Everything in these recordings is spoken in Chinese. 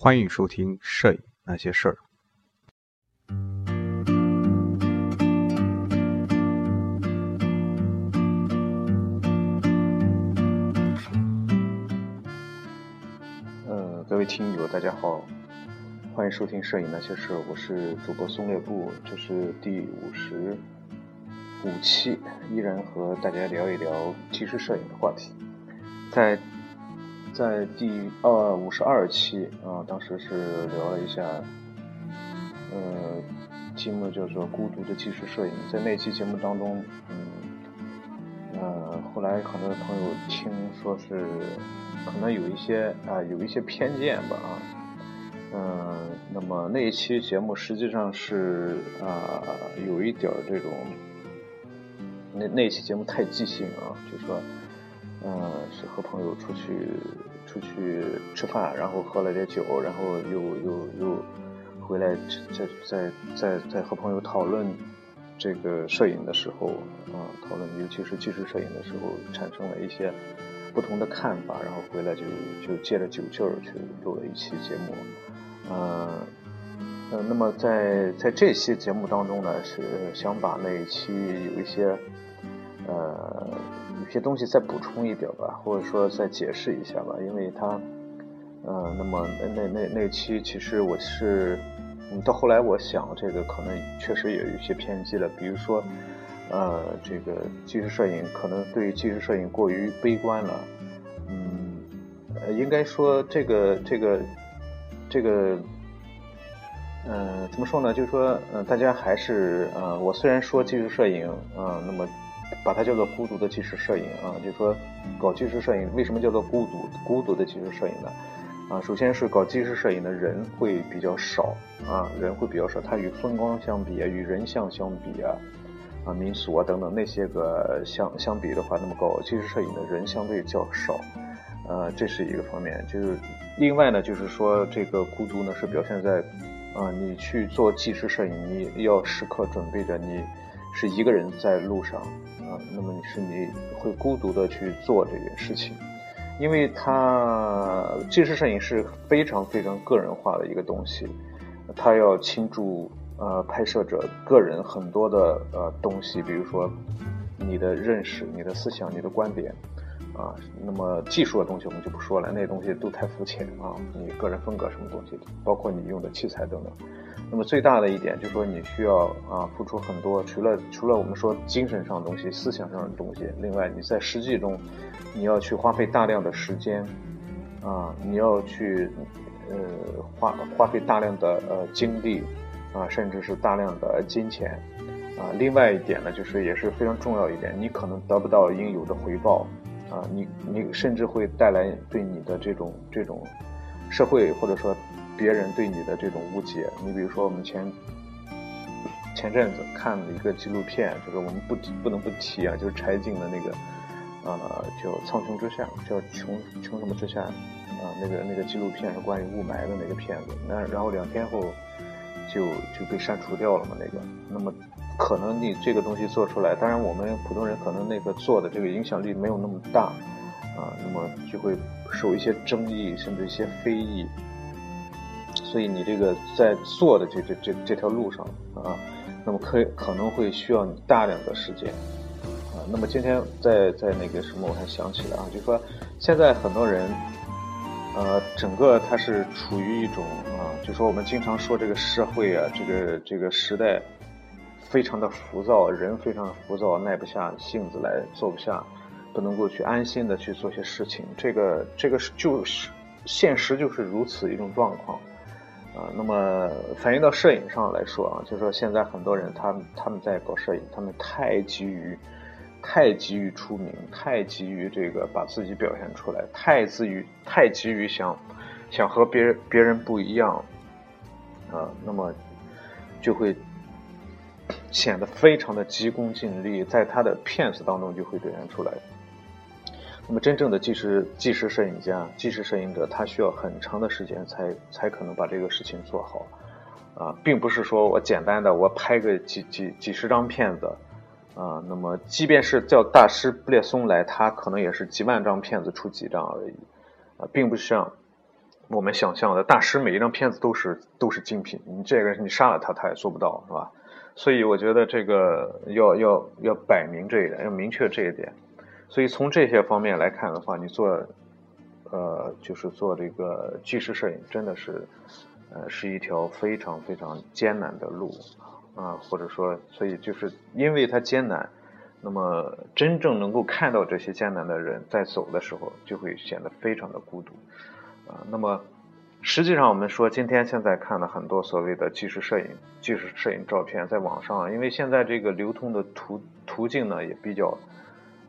欢迎收听《摄影那些事儿》。呃，各位听友，大家好，欢迎收听《摄影那些事儿》，我是主播松列布，这是第五十五期，依然和大家聊一聊纪实摄影的话题。在在第二五十二期啊，当时是聊了一下，呃，题目叫做《孤独的纪实摄影》。在那期节目当中，嗯，呃，后来很多朋友听说是可能有一些啊，有一些偏见吧啊，嗯，那么那一期节目实际上是啊，有一点这种，那那期节目太即兴啊，就说。嗯，是和朋友出去出去吃饭，然后喝了点酒，然后又又又回来，再再再再和朋友讨论这个摄影的时候，啊，讨论尤其是纪实摄影的时候，产生了一些不同的看法，然后回来就就借着酒劲儿去录了一期节目，嗯嗯，那么在在这期节目当中呢，是想把那一期有一些呃。有些东西再补充一点吧，或者说再解释一下吧，因为他，呃，那么那那那期其实我是，嗯，到后来我想这个可能确实也有一些偏激了，比如说，呃，这个纪实摄影可能对于纪实摄影过于悲观了，嗯，呃，应该说这个这个这个，嗯，怎么说呢？就是说，嗯，大家还是，呃，我虽然说纪实摄影，啊，那么。把它叫做孤独的纪实摄影啊，就是说搞纪实摄影为什么叫做孤独孤独的纪实摄影呢？啊，首先是搞纪实摄影的人会比较少啊，人会比较少，它与风光相比啊，与人像相比啊，啊民俗啊等等那些个相相比的话，那么搞纪实摄影的人相对较少，呃，这是一个方面。就是另外呢，就是说这个孤独呢是表现在啊，你去做纪实摄影，你要时刻准备着你是一个人在路上。那么你是你会孤独的去做这件事情，因为它纪实摄影是非常非常个人化的一个东西，它要倾注呃拍摄者个人很多的呃东西，比如说你的认识、你的思想、你的观点。啊，那么技术的东西我们就不说了，那些东西都太肤浅啊，你个人风格什么东西，包括你用的器材等等。那么最大的一点就是说，你需要啊付出很多，除了除了我们说精神上的东西、思想上的东西，另外你在实际中，你要去花费大量的时间，啊，你要去呃花花费大量的呃精力，啊，甚至是大量的金钱，啊，另外一点呢，就是也是非常重要一点，你可能得不到应有的回报，啊，你你甚至会带来对你的这种这种社会或者说。别人对你的这种误解，你比如说我们前前阵子看了一个纪录片，就是我们不不能不提啊，就是柴静的那个，呃，叫《苍穹之下》，叫《穹穹什么之下》啊，那个那个纪录片是关于雾霾的那个片子，那然后两天后就就被删除掉了嘛，那个，那么可能你这个东西做出来，当然我们普通人可能那个做的这个影响力没有那么大啊，那么就会受一些争议，甚至一些非议。所以你这个在做的这这这这条路上啊，那么可可能会需要你大量的时间啊。那么今天在在那个什么，我还想起来啊，就说现在很多人，呃，整个他是处于一种啊，就说我们经常说这个社会啊，这个这个时代非常的浮躁，人非常的浮躁，耐不下性子来，坐不下，不能够去安心的去做些事情。这个这个是就是现实就是如此一种状况。啊，那么反映到摄影上来说啊，就是说现在很多人他们他们在搞摄影，他们太急于，太急于出名，太急于这个把自己表现出来，太自于太急于想想和别人别人不一样，啊，那么就会显得非常的急功近利，在他的片子当中就会表现出来。那么，真正的纪实纪实摄影家、纪实摄影者，他需要很长的时间才才可能把这个事情做好，啊，并不是说我简单的我拍个几几几十张片子，啊，那么即便是叫大师布列松来，他可能也是几万张片子出几张而已，啊，并不像我们想象的大师每一张片子都是都是精品，你这个你杀了他他也做不到，是吧？所以我觉得这个要要要摆明这一点，要明确这一点。所以从这些方面来看的话，你做呃就是做这个纪实摄影，真的是呃是一条非常非常艰难的路啊，或者说，所以就是因为它艰难。那么，真正能够看到这些艰难的人在走的时候，就会显得非常的孤独，啊，那么实际上我们说，今天现在看了很多所谓的纪实摄影、纪实摄影照片，在网上，因为现在这个流通的途途径呢也比较，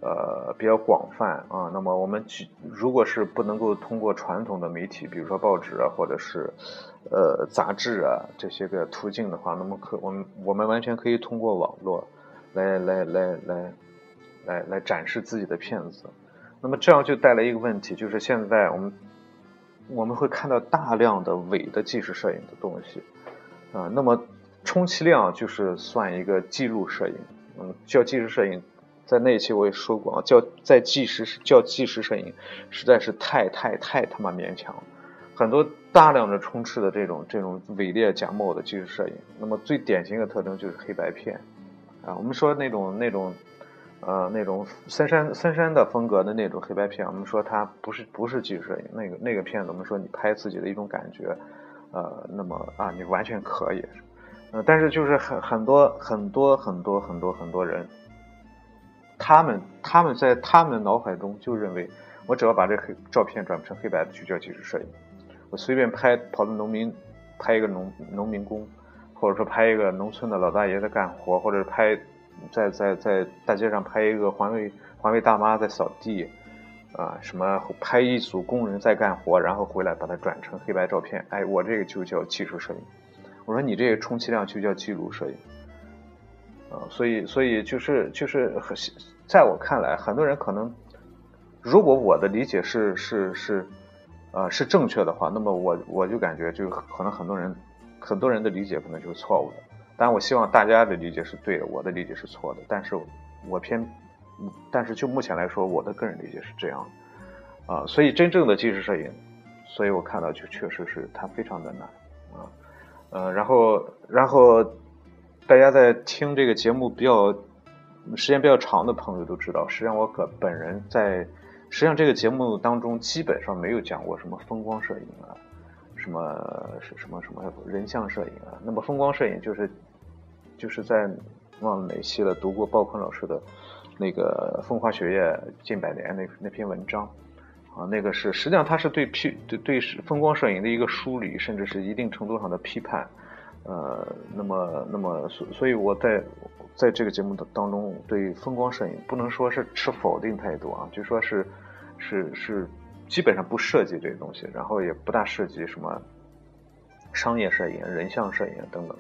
呃，比较广泛啊。那么我们如果是不能够通过传统的媒体，比如说报纸啊，或者是呃杂志啊这些个途径的话，那么可我们我们完全可以通过网络。来来来来来来展示自己的片子，那么这样就带来一个问题，就是现在我们我们会看到大量的伪的纪实摄影的东西。啊，那么充其量就是算一个记录摄影，嗯，叫纪实摄影，在那一期我也说过啊，叫在纪实叫纪实摄影，实在是太太太他妈勉强，很多大量的充斥的这种这种伪劣假冒的纪实摄影，那么最典型的特征就是黑白片。啊，我们说那种那种，呃，那种森山森山的风格的那种黑白片，我们说它不是不是纪实摄影，那个那个片子，我们说你拍自己的一种感觉，呃，那么啊，你完全可以，呃，但是就是很很多很多很多很多很多人，他们他们在他们脑海中就认为，我只要把这黑照片转成黑白的就叫纪实摄影，我随便拍跑到农民拍一个农农民工。或者说拍一个农村的老大爷在干活，或者拍在在在大街上拍一个环卫环卫大妈在扫地，啊，什么拍一组工人在干活，然后回来把它转成黑白照片，哎，我这个就叫技术摄影。我说你这个充其量就叫记录摄影，啊，所以所以就是就是在我看来，很多人可能，如果我的理解是是是，呃，是正确的话，那么我我就感觉就可能很多人。很多人的理解可能就是错误的，但我希望大家的理解是对的，我的理解是错的。但是我偏，但是就目前来说，我的个人理解是这样，啊，所以真正的纪实摄影，所以我看到就确实是它非常的难，啊，呃，然后然后大家在听这个节目比较时间比较长的朋友都知道，实际上我可本人在实际上这个节目当中基本上没有讲过什么风光摄影啊。什么是什么什么人像摄影啊？那么风光摄影就是就是在忘了哪期了，读过鲍坤老师的那个《风花雪月近百年》那那篇文章啊，那个是实际上他是对批对对风光摄影的一个梳理，甚至是一定程度上的批判。呃，那么那么所所以我在在这个节目的当中对风光摄影不能说是持否定态度啊，就说是是是。基本上不涉及这些东西，然后也不大涉及什么商业摄影、人像摄影等等，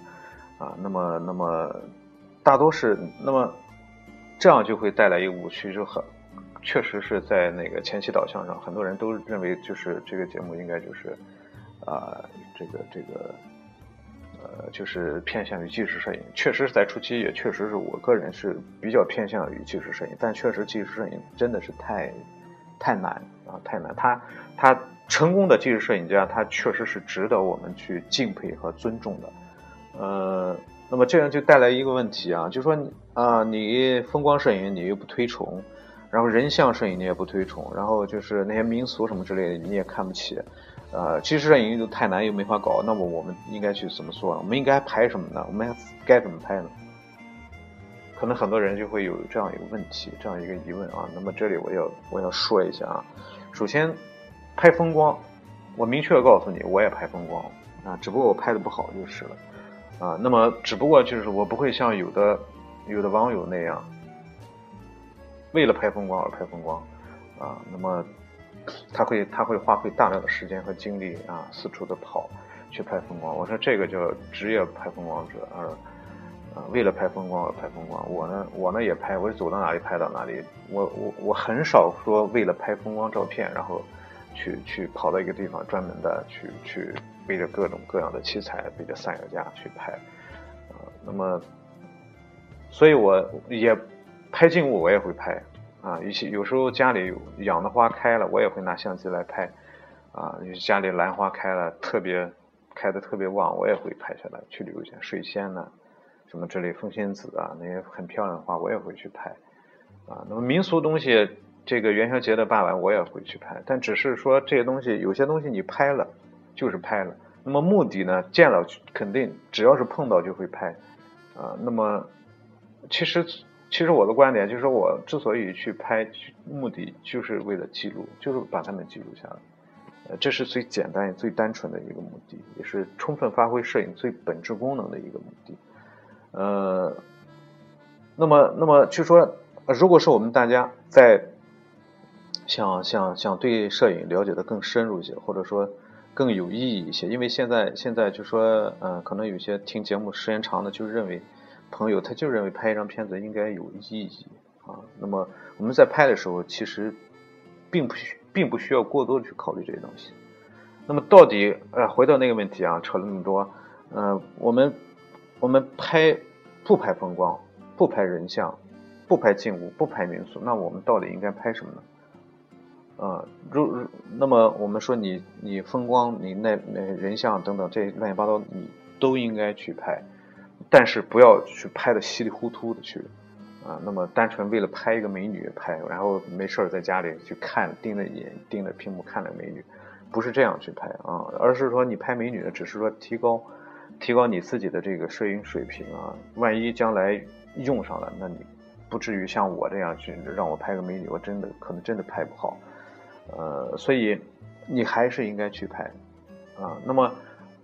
啊，那么那么大多是那么这样就会带来一个误区，就很确实是在那个前期导向上，很多人都认为就是这个节目应该就是啊这个这个呃就是偏向于纪实摄影，确实是在初期也确实是我个人是比较偏向于纪实摄影，但确实纪实摄影真的是太太难。啊，太难！他他成功的纪实摄影家，他确实是值得我们去敬佩和尊重的。呃，那么这样就带来一个问题啊，就说啊，你风光摄影你又不推崇，然后人像摄影你也不推崇，然后就是那些民俗什么之类的你也看不起，呃，纪实摄影又太难又没法搞，那么我们应该去怎么做？我们应该拍什么呢？我们该怎么拍呢？可能很多人就会有这样一个问题，这样一个疑问啊。那么这里我要我要说一下啊。首先，拍风光，我明确告诉你，我也拍风光啊，只不过我拍的不好就是了啊。那么，只不过就是我不会像有的有的网友那样，为了拍风光而拍风光啊。那么，他会他会花费大量的时间和精力啊，四处的跑去拍风光。我说这个叫职业拍风光者啊。啊，为了拍风光而拍风光，我呢，我呢也拍，我走到哪里拍到哪里。我我我很少说为了拍风光照片，然后去去跑到一个地方专门的去去背着各种各样的器材，背着三脚架去拍。啊，那么，所以我也拍静物，我也会拍。啊，有些有时候家里养的花开了，我也会拿相机来拍。啊，家里兰花开了，特别开的特别旺，我也会拍下来去留下。水仙呢，什么之类，风仙子啊，那些很漂亮的花，我也会去拍。啊，那么民俗东西，这个元宵节的傍晚我也会去拍，但只是说这些东西，有些东西你拍了就是拍了。那么目的呢，见了肯定只要是碰到就会拍。啊，那么其实其实我的观点就是，我之所以去拍，目的就是为了记录，就是把它们记录下来。呃，这是最简单、最单纯的一个目的，也是充分发挥摄影最本质功能的一个目的。呃，那么，那么就说，如果是我们大家在想想想对摄影了解的更深入一些，或者说更有意义一些，因为现在现在就说，嗯，可能有些听节目时间长的就认为朋友他就认为拍一张片子应该有意义啊。那么我们在拍的时候，其实并不需。并不需要过多的去考虑这些东西。那么到底，呃，回到那个问题啊，扯了那么多，呃，我们我们拍不拍风光，不拍人像，不拍静物，不拍民俗，那我们到底应该拍什么呢？啊，如那么我们说你你风光，你那那人像等等这乱七八糟，你都应该去拍，但是不要去拍的稀里糊涂的去。啊，那么单纯为了拍一个美女拍，然后没事儿在家里去看，盯着眼盯着屏幕看着美女，不是这样去拍啊，而是说你拍美女，只是说提高提高你自己的这个摄影水平啊。万一将来用上了，那你不至于像我这样去让我拍个美女，我真的可能真的拍不好。呃，所以你还是应该去拍啊。那么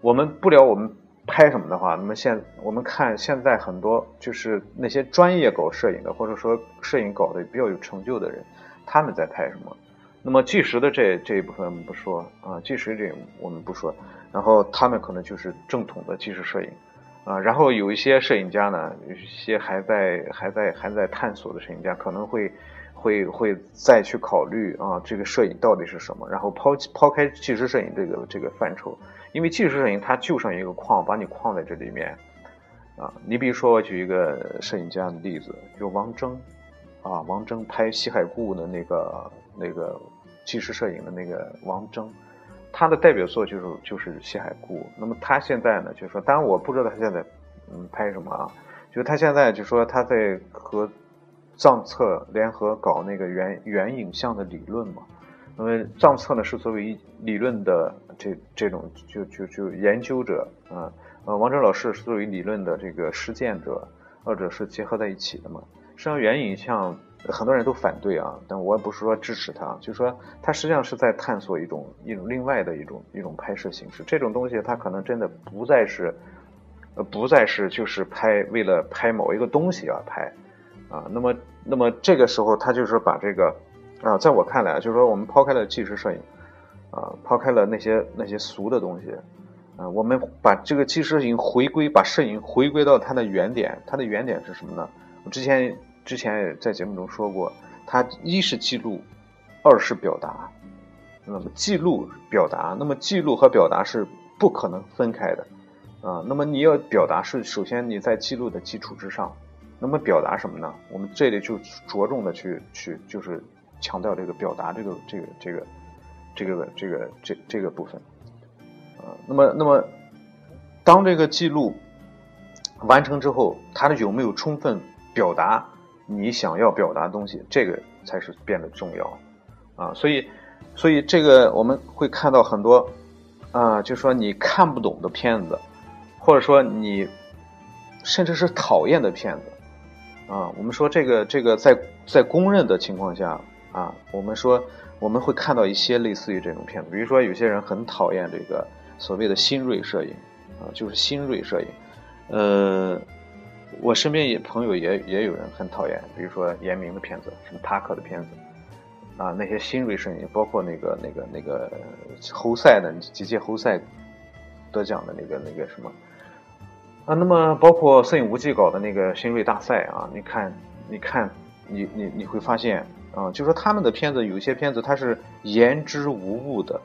我们不聊我们。拍什么的话，那么现我们看现在很多就是那些专业搞摄影的，或者说摄影搞得比较有成就的人，他们在拍什么？那么纪实的这这一部分我们不说啊，纪实这我们不说，然后他们可能就是正统的纪实摄影啊，然后有一些摄影家呢，有一些还在还在还在探索的摄影家可能会会会再去考虑啊，这个摄影到底是什么？然后抛抛开纪实摄影这个这个范畴。因为纪实摄影它就像一个框，把你框在这里面，啊，你比如说我举一个摄影家的例子，就王峥，啊，王峥拍西海固的那个那个纪实摄影的那个王峥，他的代表作就是就是西海固。那么他现在呢，就是说，当然我不知道他现在嗯拍什么啊，就是他现在就说他在和藏策联合搞那个原原影像的理论嘛。那么藏策呢是作为理论的这这种就就就研究者啊，呃王哲老师是作为理论的这个实践者，二者是结合在一起的嘛。实际上原影像很多人都反对啊，但我也不是说支持他，就说他实际上是在探索一种一种另外的一种一种拍摄形式。这种东西它可能真的不再是呃不再是就是拍为了拍某一个东西而拍啊。那么那么这个时候他就是把这个。啊，在我看来，就是说，我们抛开了纪实摄影，啊，抛开了那些那些俗的东西，啊，我们把这个纪实摄影回归，把摄影回归到它的原点。它的原点是什么呢？我之前之前也在节目中说过，它一是记录，二是表达。那么记录表达，那么记录和表达是不可能分开的，啊，那么你要表达是首先你在记录的基础之上，那么表达什么呢？我们这里就着重的去去就是。强调这个表达，这个这个这个这个这个这这个部分，啊，那么那么当这个记录完成之后，它有没有充分表达你想要表达的东西，这个才是变得重要啊。所以所以这个我们会看到很多啊，就说你看不懂的片子，或者说你甚至是讨厌的片子啊，我们说这个这个在在公认的情况下。啊，我们说我们会看到一些类似于这种片子，比如说有些人很讨厌这个所谓的新锐摄影，啊，就是新锐摄影。呃，我身边也朋友也也有人很讨厌，比如说严明的片子，什么塔克的片子，啊，那些新锐摄影，包括那个那个那个侯赛的几届侯赛得奖的那个那个什么，啊，那么包括摄影无忌搞的那个新锐大赛啊，你看，你看，你你你会发现。啊，就说他们的片子，有些片子它是言之无物的，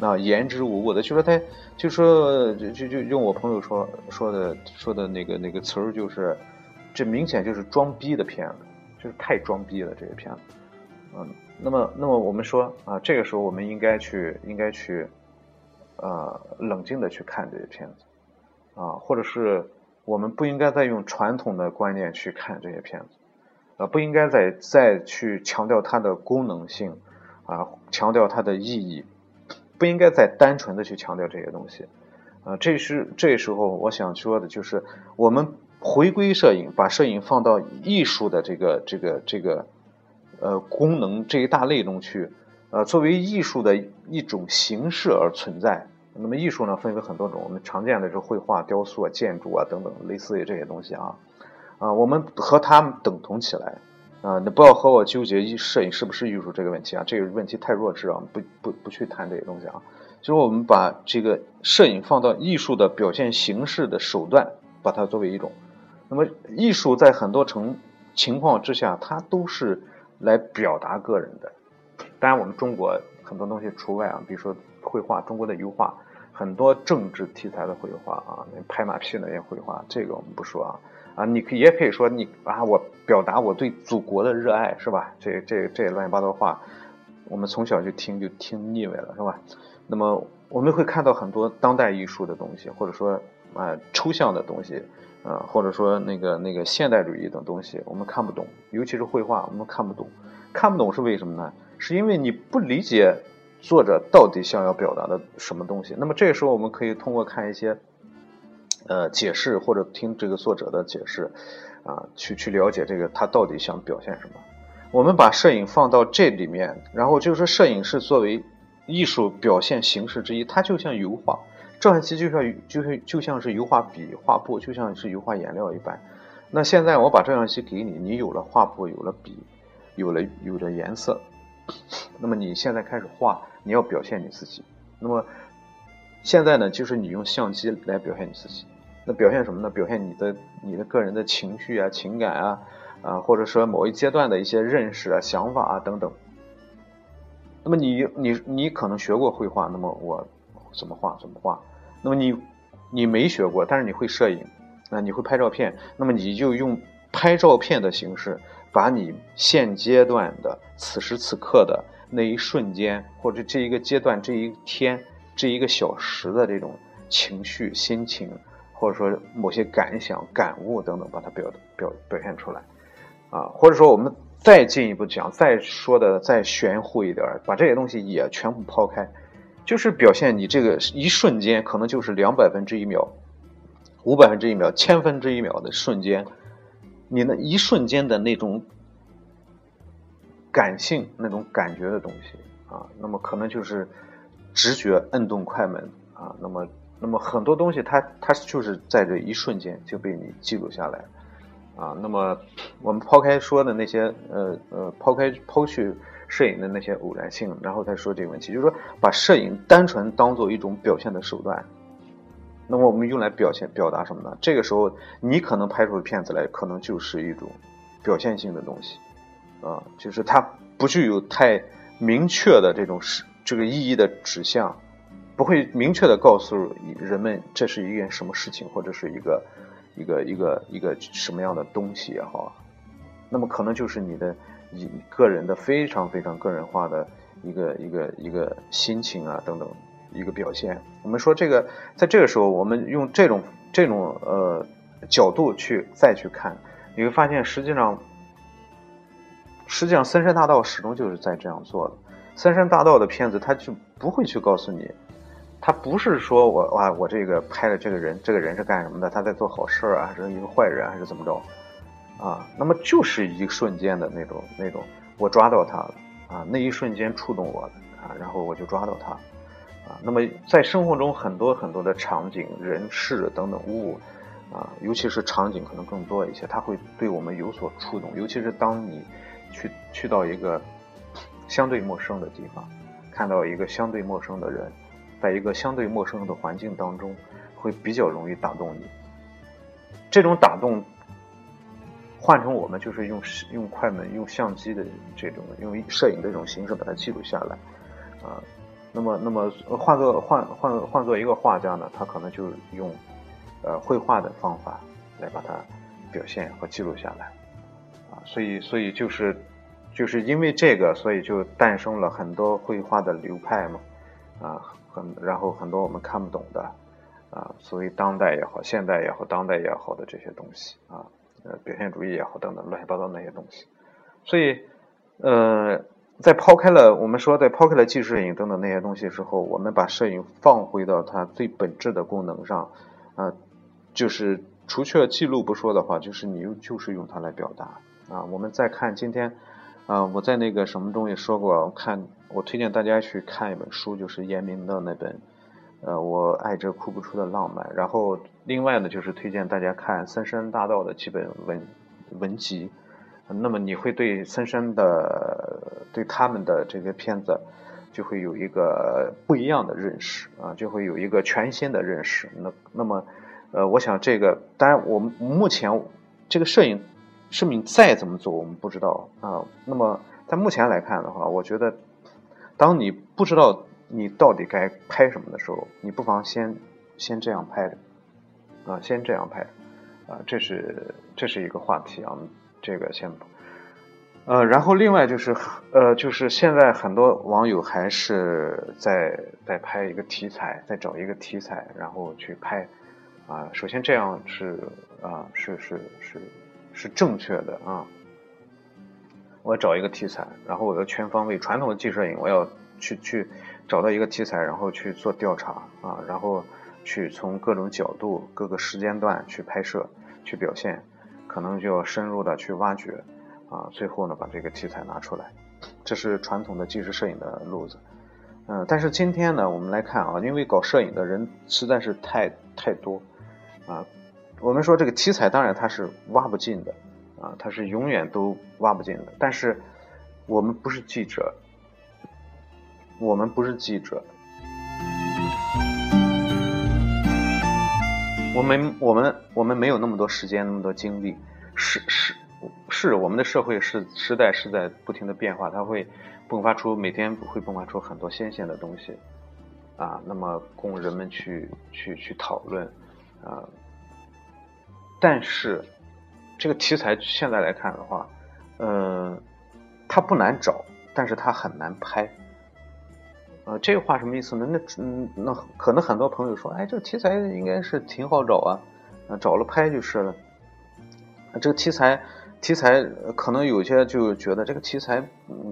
啊，言之无物的，就说他，就说就就就用我朋友说说的说的那个那个词儿，就是这明显就是装逼的片子，就是太装逼了这些片子，嗯，那么那么我们说啊，这个时候我们应该去应该去呃冷静的去看这些片子啊，或者是我们不应该再用传统的观念去看这些片子啊，不应该再再去强调它的功能性啊，强调它的意义，不应该再单纯的去强调这些东西啊。这是这时候我想说的就是我们。回归摄影，把摄影放到艺术的这个这个这个呃功能这一大类中去，呃，作为艺术的一种形式而存在。那么艺术呢，分为很多种，我们常见的是绘画、雕塑、建筑啊等等，类似于这些东西啊啊，我们和它们等同起来啊。你不要和我纠结摄影是不是艺术这个问题啊，这个问题太弱智啊，不不不去谈这些东西啊。就是我们把这个摄影放到艺术的表现形式的手段，把它作为一种。那么，艺术在很多程情况之下，它都是来表达个人的。当然，我们中国很多东西除外啊，比如说绘画，中国的油画，很多政治题材的绘画啊，那拍马屁那些绘画，这个我们不说啊。啊，你可也可以说你啊，我表达我对祖国的热爱，是吧？这这这乱七八糟话，我们从小就听就听腻味了，是吧？那么我们会看到很多当代艺术的东西，或者说啊抽象的东西。啊，或者说那个那个现代主义等东西，我们看不懂，尤其是绘画，我们看不懂。看不懂是为什么呢？是因为你不理解作者到底想要表达的什么东西。那么这个时候，我们可以通过看一些呃解释，或者听这个作者的解释，啊，去去了解这个他到底想表现什么。我们把摄影放到这里面，然后就是说，摄影是作为艺术表现形式之一，它就像油画。照相机就像就是就像是油画笔、画布，就像是油画颜料一般。那现在我把照相机给你，你有了画布，有了笔，有了有了颜色。那么你现在开始画，你要表现你自己。那么现在呢，就是你用相机来表现你自己。那表现什么呢？表现你的你的个人的情绪啊、情感啊啊，或者说某一阶段的一些认识啊、想法啊等等。那么你你你可能学过绘画，那么我。怎么画怎么画，那么你你没学过，但是你会摄影，那你会拍照片，那么你就用拍照片的形式，把你现阶段的此时此刻的那一瞬间，或者这一个阶段、这一天、这一个小时的这种情绪、心情，或者说某些感想、感悟等等，把它表表表现出来，啊，或者说我们再进一步讲，再说的再玄乎一点，把这些东西也全部抛开。就是表现你这个一瞬间，可能就是两百分之一秒、五百分之一秒、千分之一秒的瞬间，你那一瞬间的那种感性、那种感觉的东西啊，那么可能就是直觉摁动快门啊，那么那么很多东西，它它就是在这一瞬间就被你记录下来啊。那么我们抛开说的那些呃呃，抛开抛去。摄影的那些偶然性，然后再说这个问题，就是说把摄影单纯当做一种表现的手段，那么我们用来表现表达什么呢？这个时候你可能拍出的片子来，可能就是一种表现性的东西，啊，就是它不具有太明确的这种是这个意义的指向，不会明确的告诉人们这是一件什么事情，或者是一个一个一个一个什么样的东西也好，那么可能就是你的。你个人的非常非常个人化的一个一个一个心情啊等等一个表现，我们说这个在这个时候，我们用这种这种呃角度去再去看，你会发现实际上实际上森山大道始终就是在这样做的。森山大道的片子，他就不会去告诉你，他不是说我哇我这个拍的这个人这个人是干什么的，他在做好事啊，还是一个坏人，还是怎么着？啊，那么就是一瞬间的那种那种，我抓到他了啊，那一瞬间触动我了啊，然后我就抓到他啊。那么在生活中很多很多的场景、人事等等物啊，尤其是场景可能更多一些，它会对我们有所触动。尤其是当你去去到一个相对陌生的地方，看到一个相对陌生的人，在一个相对陌生的环境当中，会比较容易打动你。这种打动。换成我们就是用用快门、用相机的这种、用摄影的这种形式把它记录下来，啊，那么那么换做换换换做一个画家呢，他可能就用呃绘画的方法来把它表现和记录下来，啊，所以所以就是就是因为这个，所以就诞生了很多绘画的流派嘛，啊，很然后很多我们看不懂的，啊，所谓当代也好，现代也好，当代也好的这些东西啊，呃，表现主义也好，等等乱七八糟那些东西，所以，呃，在抛开了我们说在抛开了纪实摄影等等那些东西之后，我们把摄影放回到它最本质的功能上，啊，就是除却记录不说的话，就是你用就是用它来表达啊。我们再看今天。啊，我在那个什么中也说过，我看我推荐大家去看一本书，就是严明的那本，呃，我爱这哭不出的浪漫。然后另外呢，就是推荐大家看三山大道的几本文文集。那么你会对森山的对他们的这些片子，就会有一个不一样的认识啊，就会有一个全新的认识。那那么，呃，我想这个当然我们目前这个摄影。摄影再怎么做，我们不知道啊。那么在目前来看的话，我觉得，当你不知道你到底该拍什么的时候，你不妨先先这样拍着，啊，先这样拍，啊，这是这是一个话题啊。这个先，呃，然后另外就是，呃，就是现在很多网友还是在在拍一个题材，在找一个题材，然后去拍，啊，首先这样是啊，是是是。是正确的啊！我找一个题材，然后我要全方位。传统的纪摄影，我要去去找到一个题材，然后去做调查啊，然后去从各种角度、各个时间段去拍摄、去表现，可能就要深入的去挖掘啊，最后呢把这个题材拿出来。这是传统的纪实摄影的路子。嗯，但是今天呢，我们来看啊，因为搞摄影的人实在是太太多啊。我们说这个题材当然它是挖不尽的，啊，它是永远都挖不尽的。但是我们不是记者，我们不是记者，我们我们我们没有那么多时间那么多精力。是是是，我们的社会是时代是在不停的变化，它会迸发出每天会迸发出很多新鲜的东西，啊，那么供人们去去去讨论，啊。但是，这个题材现在来看的话，嗯，它不难找，但是它很难拍。呃，这话什么意思呢？那嗯，那可能很多朋友说，哎，这个题材应该是挺好找啊，找了拍就是了。这个题材题材可能有些就觉得这个题材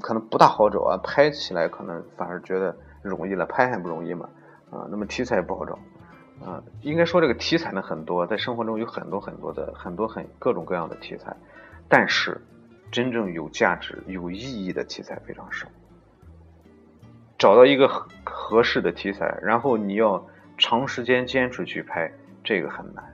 可能不大好找啊，拍起来可能反而觉得容易了，拍还不容易嘛？啊，那么题材也不好找。啊，应该说这个题材呢很多，在生活中有很多很多的很多很各种各样的题材，但是真正有价值、有意义的题材非常少。找到一个合合适的题材，然后你要长时间坚持去拍，这个很难。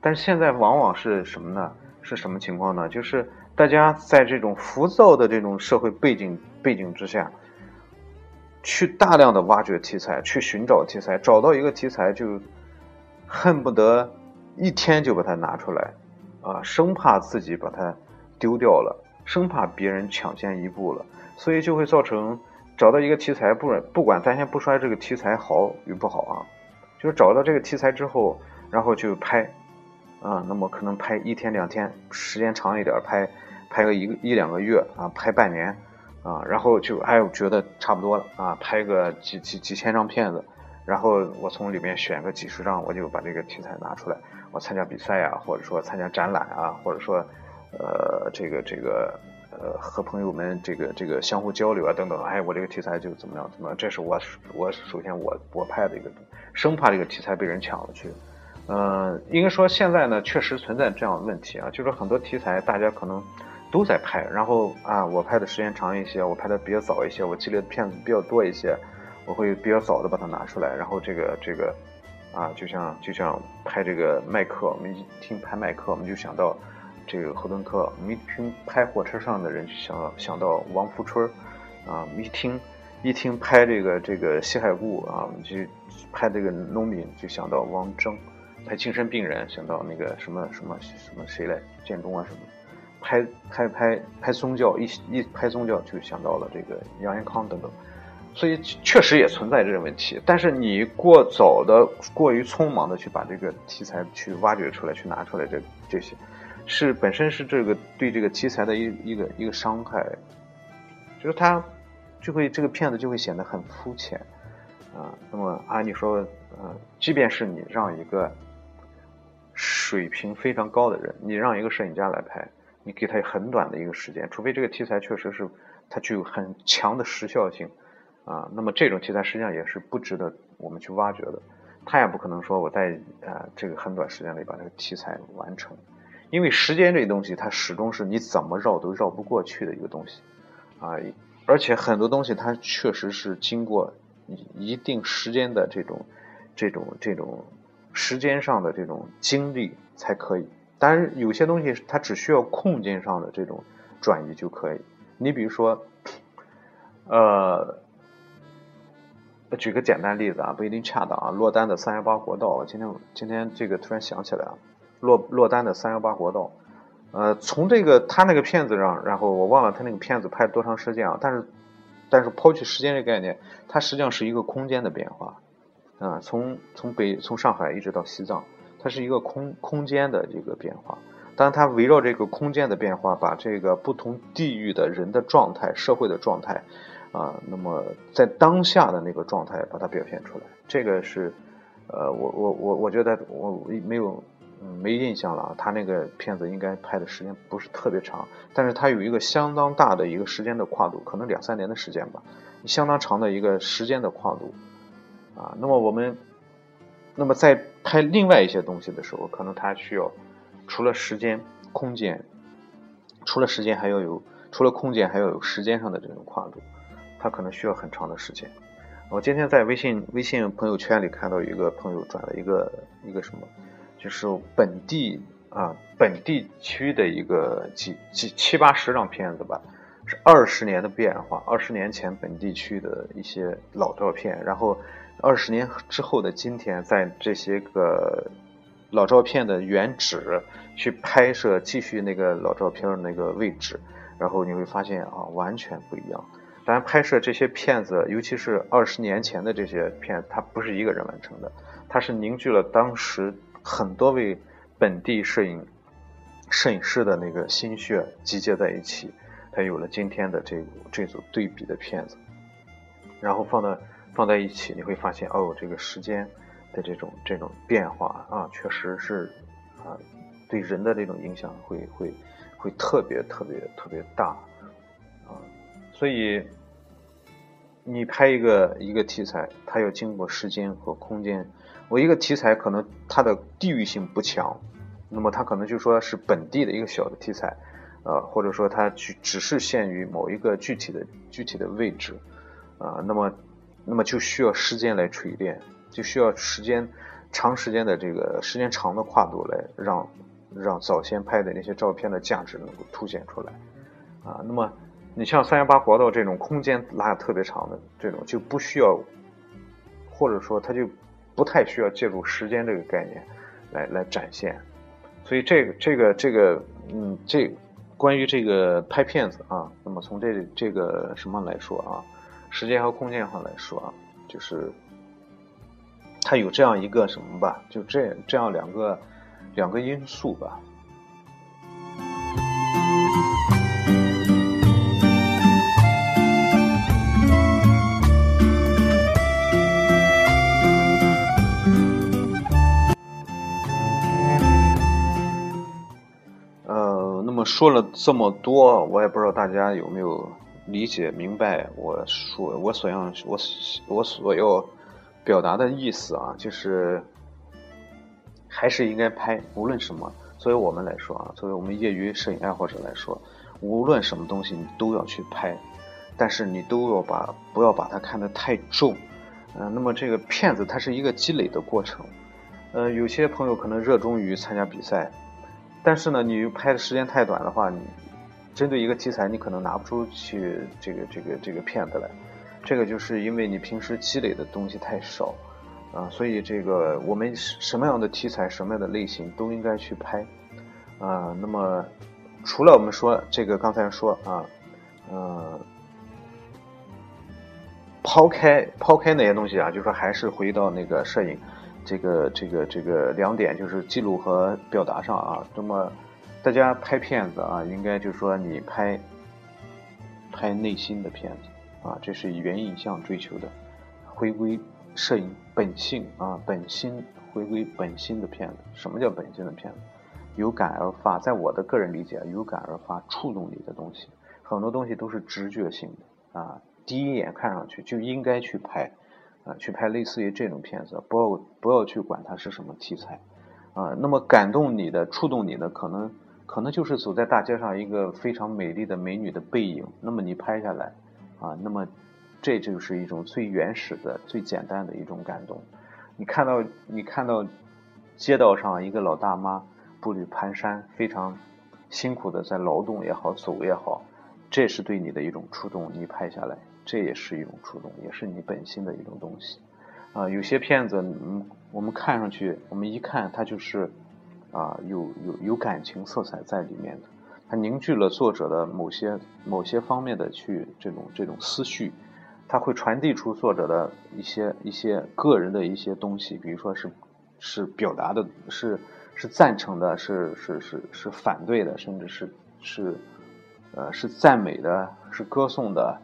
但是现在往往是什么呢？是什么情况呢？就是大家在这种浮躁的这种社会背景背景之下。去大量的挖掘题材，去寻找题材，找到一个题材就恨不得一天就把它拿出来，啊，生怕自己把它丢掉了，生怕别人抢先一步了，所以就会造成找到一个题材，不不管咱先不说这个题材好与不好啊，就是找到这个题材之后，然后就拍，啊，那么可能拍一天两天，时间长一点拍，拍个一个一两个月啊，拍半年。啊，然后就哎，我觉得差不多了啊，拍个几几几千张片子，然后我从里面选个几十张，我就把这个题材拿出来，我参加比赛啊，或者说参加展览啊，或者说，呃，这个这个呃，和朋友们这个这个相互交流啊，等等，哎，我这个题材就怎么样怎么样，这是我我首先我我拍的一个，生怕这个题材被人抢了去，嗯，应该说现在呢，确实存在这样的问题啊，就是很多题材大家可能。都在拍，然后啊，我拍的时间长一些，我拍的比较早一些，我积累的片子比较多一些，我会比较早的把它拿出来，然后这个这个，啊，就像就像拍这个麦克，我们一听拍麦克，我们就想到这个赫顿克，我们一听拍火车上的人就想到想到王福春啊，一听一听拍这个这个西海固啊，我们就拍这个农民就想到王铮，拍精神病人想到那个什么什么什么谁来建中啊什么。拍拍拍拍宗教，一一拍宗教就想到了这个杨延康等等，所以确实也存在这个问题。但是你过早的、过于匆忙的去把这个题材去挖掘出来、去拿出来，这这些，是本身是这个对这个题材的一一个一个伤害，就是它就会这个片子就会显得很肤浅啊。那么按你说，呃，即便是你让一个水平非常高的人，你让一个摄影家来拍，你给他很短的一个时间，除非这个题材确实是它具有很强的时效性啊，那么这种题材实际上也是不值得我们去挖掘的。他也不可能说我在呃这个很短时间内把这个题材完成，因为时间这东西它始终是你怎么绕都绕不过去的一个东西啊，而且很多东西它确实是经过一定时间的这种这种这种时间上的这种经历才可以，当然有些东西它只需要空间上的这种转移就可以。你比如说，呃。举个简单例子啊，不一定恰当啊。落单的三幺八国道，今天今天这个突然想起来啊，落落单的三幺八国道，呃，从这个他那个片子上，然后我忘了他那个片子拍多长时间啊，但是但是抛去时间这概念，它实际上是一个空间的变化。啊，从从北从上海一直到西藏，它是一个空空间的一个变化，当然它围绕这个空间的变化，把这个不同地域的人的状态、社会的状态。啊，那么在当下的那个状态把它表现出来，这个是，呃，我我我我觉得我没有嗯没印象了，他那个片子应该拍的时间不是特别长，但是他有一个相当大的一个时间的跨度，可能两三年的时间吧，相当长的一个时间的跨度，啊，那么我们，那么在拍另外一些东西的时候，可能他需要除了时间、空间，除了时间还要有，除了空间还要有时间上的这种跨度。他可能需要很长的时间。我今天在微信微信朋友圈里看到一个朋友转了一个一个什么，就是本地啊本地区的一个几几七八十张片子吧，是二十年的变化，二十年前本地区的一些老照片，然后二十年之后的今天，在这些个老照片的原址去拍摄，继续那个老照片那个位置，然后你会发现啊，完全不一样。咱拍摄这些片子，尤其是二十年前的这些片，它不是一个人完成的，它是凝聚了当时很多位本地摄影摄影师的那个心血集结在一起，才有了今天的这这组对比的片子。然后放到放在一起，你会发现，哦，这个时间的这种这种变化啊，确实是啊，对人的这种影响会会会特别特别特别大啊，所以。你拍一个一个题材，它要经过时间和空间。我一个题材可能它的地域性不强，那么它可能就说是本地的一个小的题材，呃，或者说它去只是限于某一个具体的具体的位置，啊，那么那么就需要时间来锤炼，就需要时间长时间的这个时间长的跨度来让让早先拍的那些照片的价值能够凸显出来，啊，那么。你像三幺八国道这种空间拉的特别长的这种，就不需要，或者说它就不太需要借助时间这个概念来来展现。所以这个这个这个，嗯，这关于这个拍片子啊，那么从这这个什么来说啊，时间和空间上来说啊，就是它有这样一个什么吧，就这这样两个两个因素吧。说了这么多，我也不知道大家有没有理解明白我说我所要我我所要表达的意思啊，就是还是应该拍，无论什么。作为我们来说啊，作为我们业余摄影爱好者来说，无论什么东西你都要去拍，但是你都要把不要把它看得太重。嗯，那么这个片子它是一个积累的过程。呃，有些朋友可能热衷于参加比赛。但是呢，你拍的时间太短的话，你针对一个题材，你可能拿不出去这个这个这个片子来。这个就是因为你平时积累的东西太少啊，所以这个我们什么样的题材、什么样的类型都应该去拍啊。那么除了我们说这个刚才说啊，嗯，抛开抛开那些东西啊，就是说还是回到那个摄影。这个这个这个两点就是记录和表达上啊，那么大家拍片子啊，应该就是说你拍拍内心的片子啊，这是原影像追求的，回归摄影本性啊，本心回归本心的片子。什么叫本心的片子？有感而发，在我的个人理解，有感而发，触动你的东西，很多东西都是直觉性的啊，第一眼看上去就应该去拍啊，去拍类似于这种片子，不要不要去管它是什么题材啊。那么感动你的、触动你的，可能。可能就是走在大街上一个非常美丽的美女的背影，那么你拍下来，啊，那么这就是一种最原始的、最简单的一种感动。你看到你看到街道上一个老大妈步履蹒跚，非常辛苦的在劳动也好，走也好，这是对你的一种触动，你拍下来，这也是一种触动，也是你本心的一种东西。啊，有些片子，嗯，我们看上去，我们一看它就是。啊，有有有感情色彩在里面的，它凝聚了作者的某些某些方面的去这种这种思绪，它会传递出作者的一些一些个人的一些东西，比如说是是表达的，是是赞成的，是是是是反对的，甚至是是呃是赞美的，是歌颂的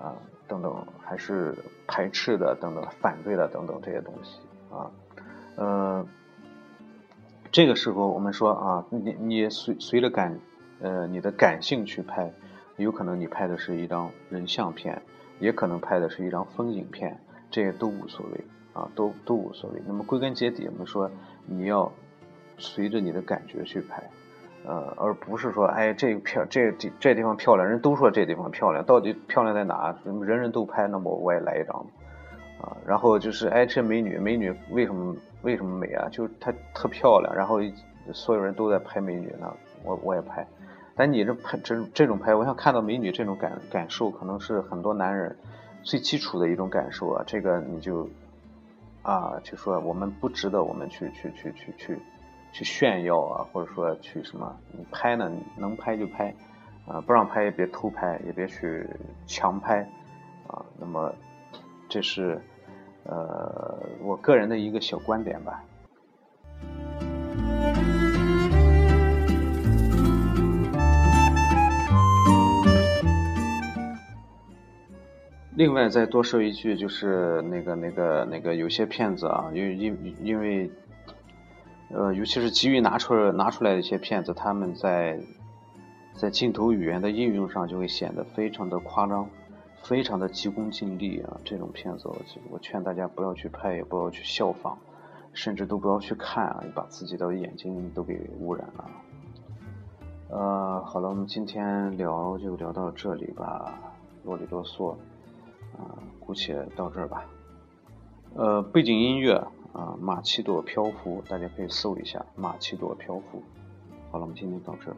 啊等等，还是排斥的等等，反对的等等这些东西啊，嗯。这个时候，我们说啊，你你随随着感，呃，你的感性去拍，有可能你拍的是一张人像片，也可能拍的是一张风景片，这些都无所谓啊，都都无所谓。那么归根结底，我们说你要随着你的感觉去拍，呃，而不是说，哎，这个漂这这这地方漂亮，人都说这地方漂亮，到底漂亮在哪？人人都拍，那么我也来一张。啊，然后就是哎，这美女，美女为什么为什么美啊？就是她特漂亮，然后所有人都在拍美女呢，我我也拍。但你这拍这这种拍，我想看到美女这种感感受，可能是很多男人最基础的一种感受啊。这个你就啊，就说我们不值得我们去去去去去去炫耀啊，或者说去什么？你拍呢，能拍就拍啊，不让拍也别偷拍，也别去强拍啊。那么。这是，呃，我个人的一个小观点吧。另外再多说一句，就是那个、那个、那个，有些骗子啊，因因因为，呃，尤其是急于拿出拿出来的一些片子，他们在在镜头语言的应用上就会显得非常的夸张。非常的急功近利啊！这种片子，我我劝大家不要去拍，也不要去效仿，甚至都不要去看啊！把自己的眼睛都给污染了。呃，好了，我们今天聊就聊到这里吧，啰里啰嗦，啊，姑且到这儿吧。呃，背景音乐啊，马奇朵漂浮，大家可以搜一下马奇朵漂浮。好了，我们今天到这儿。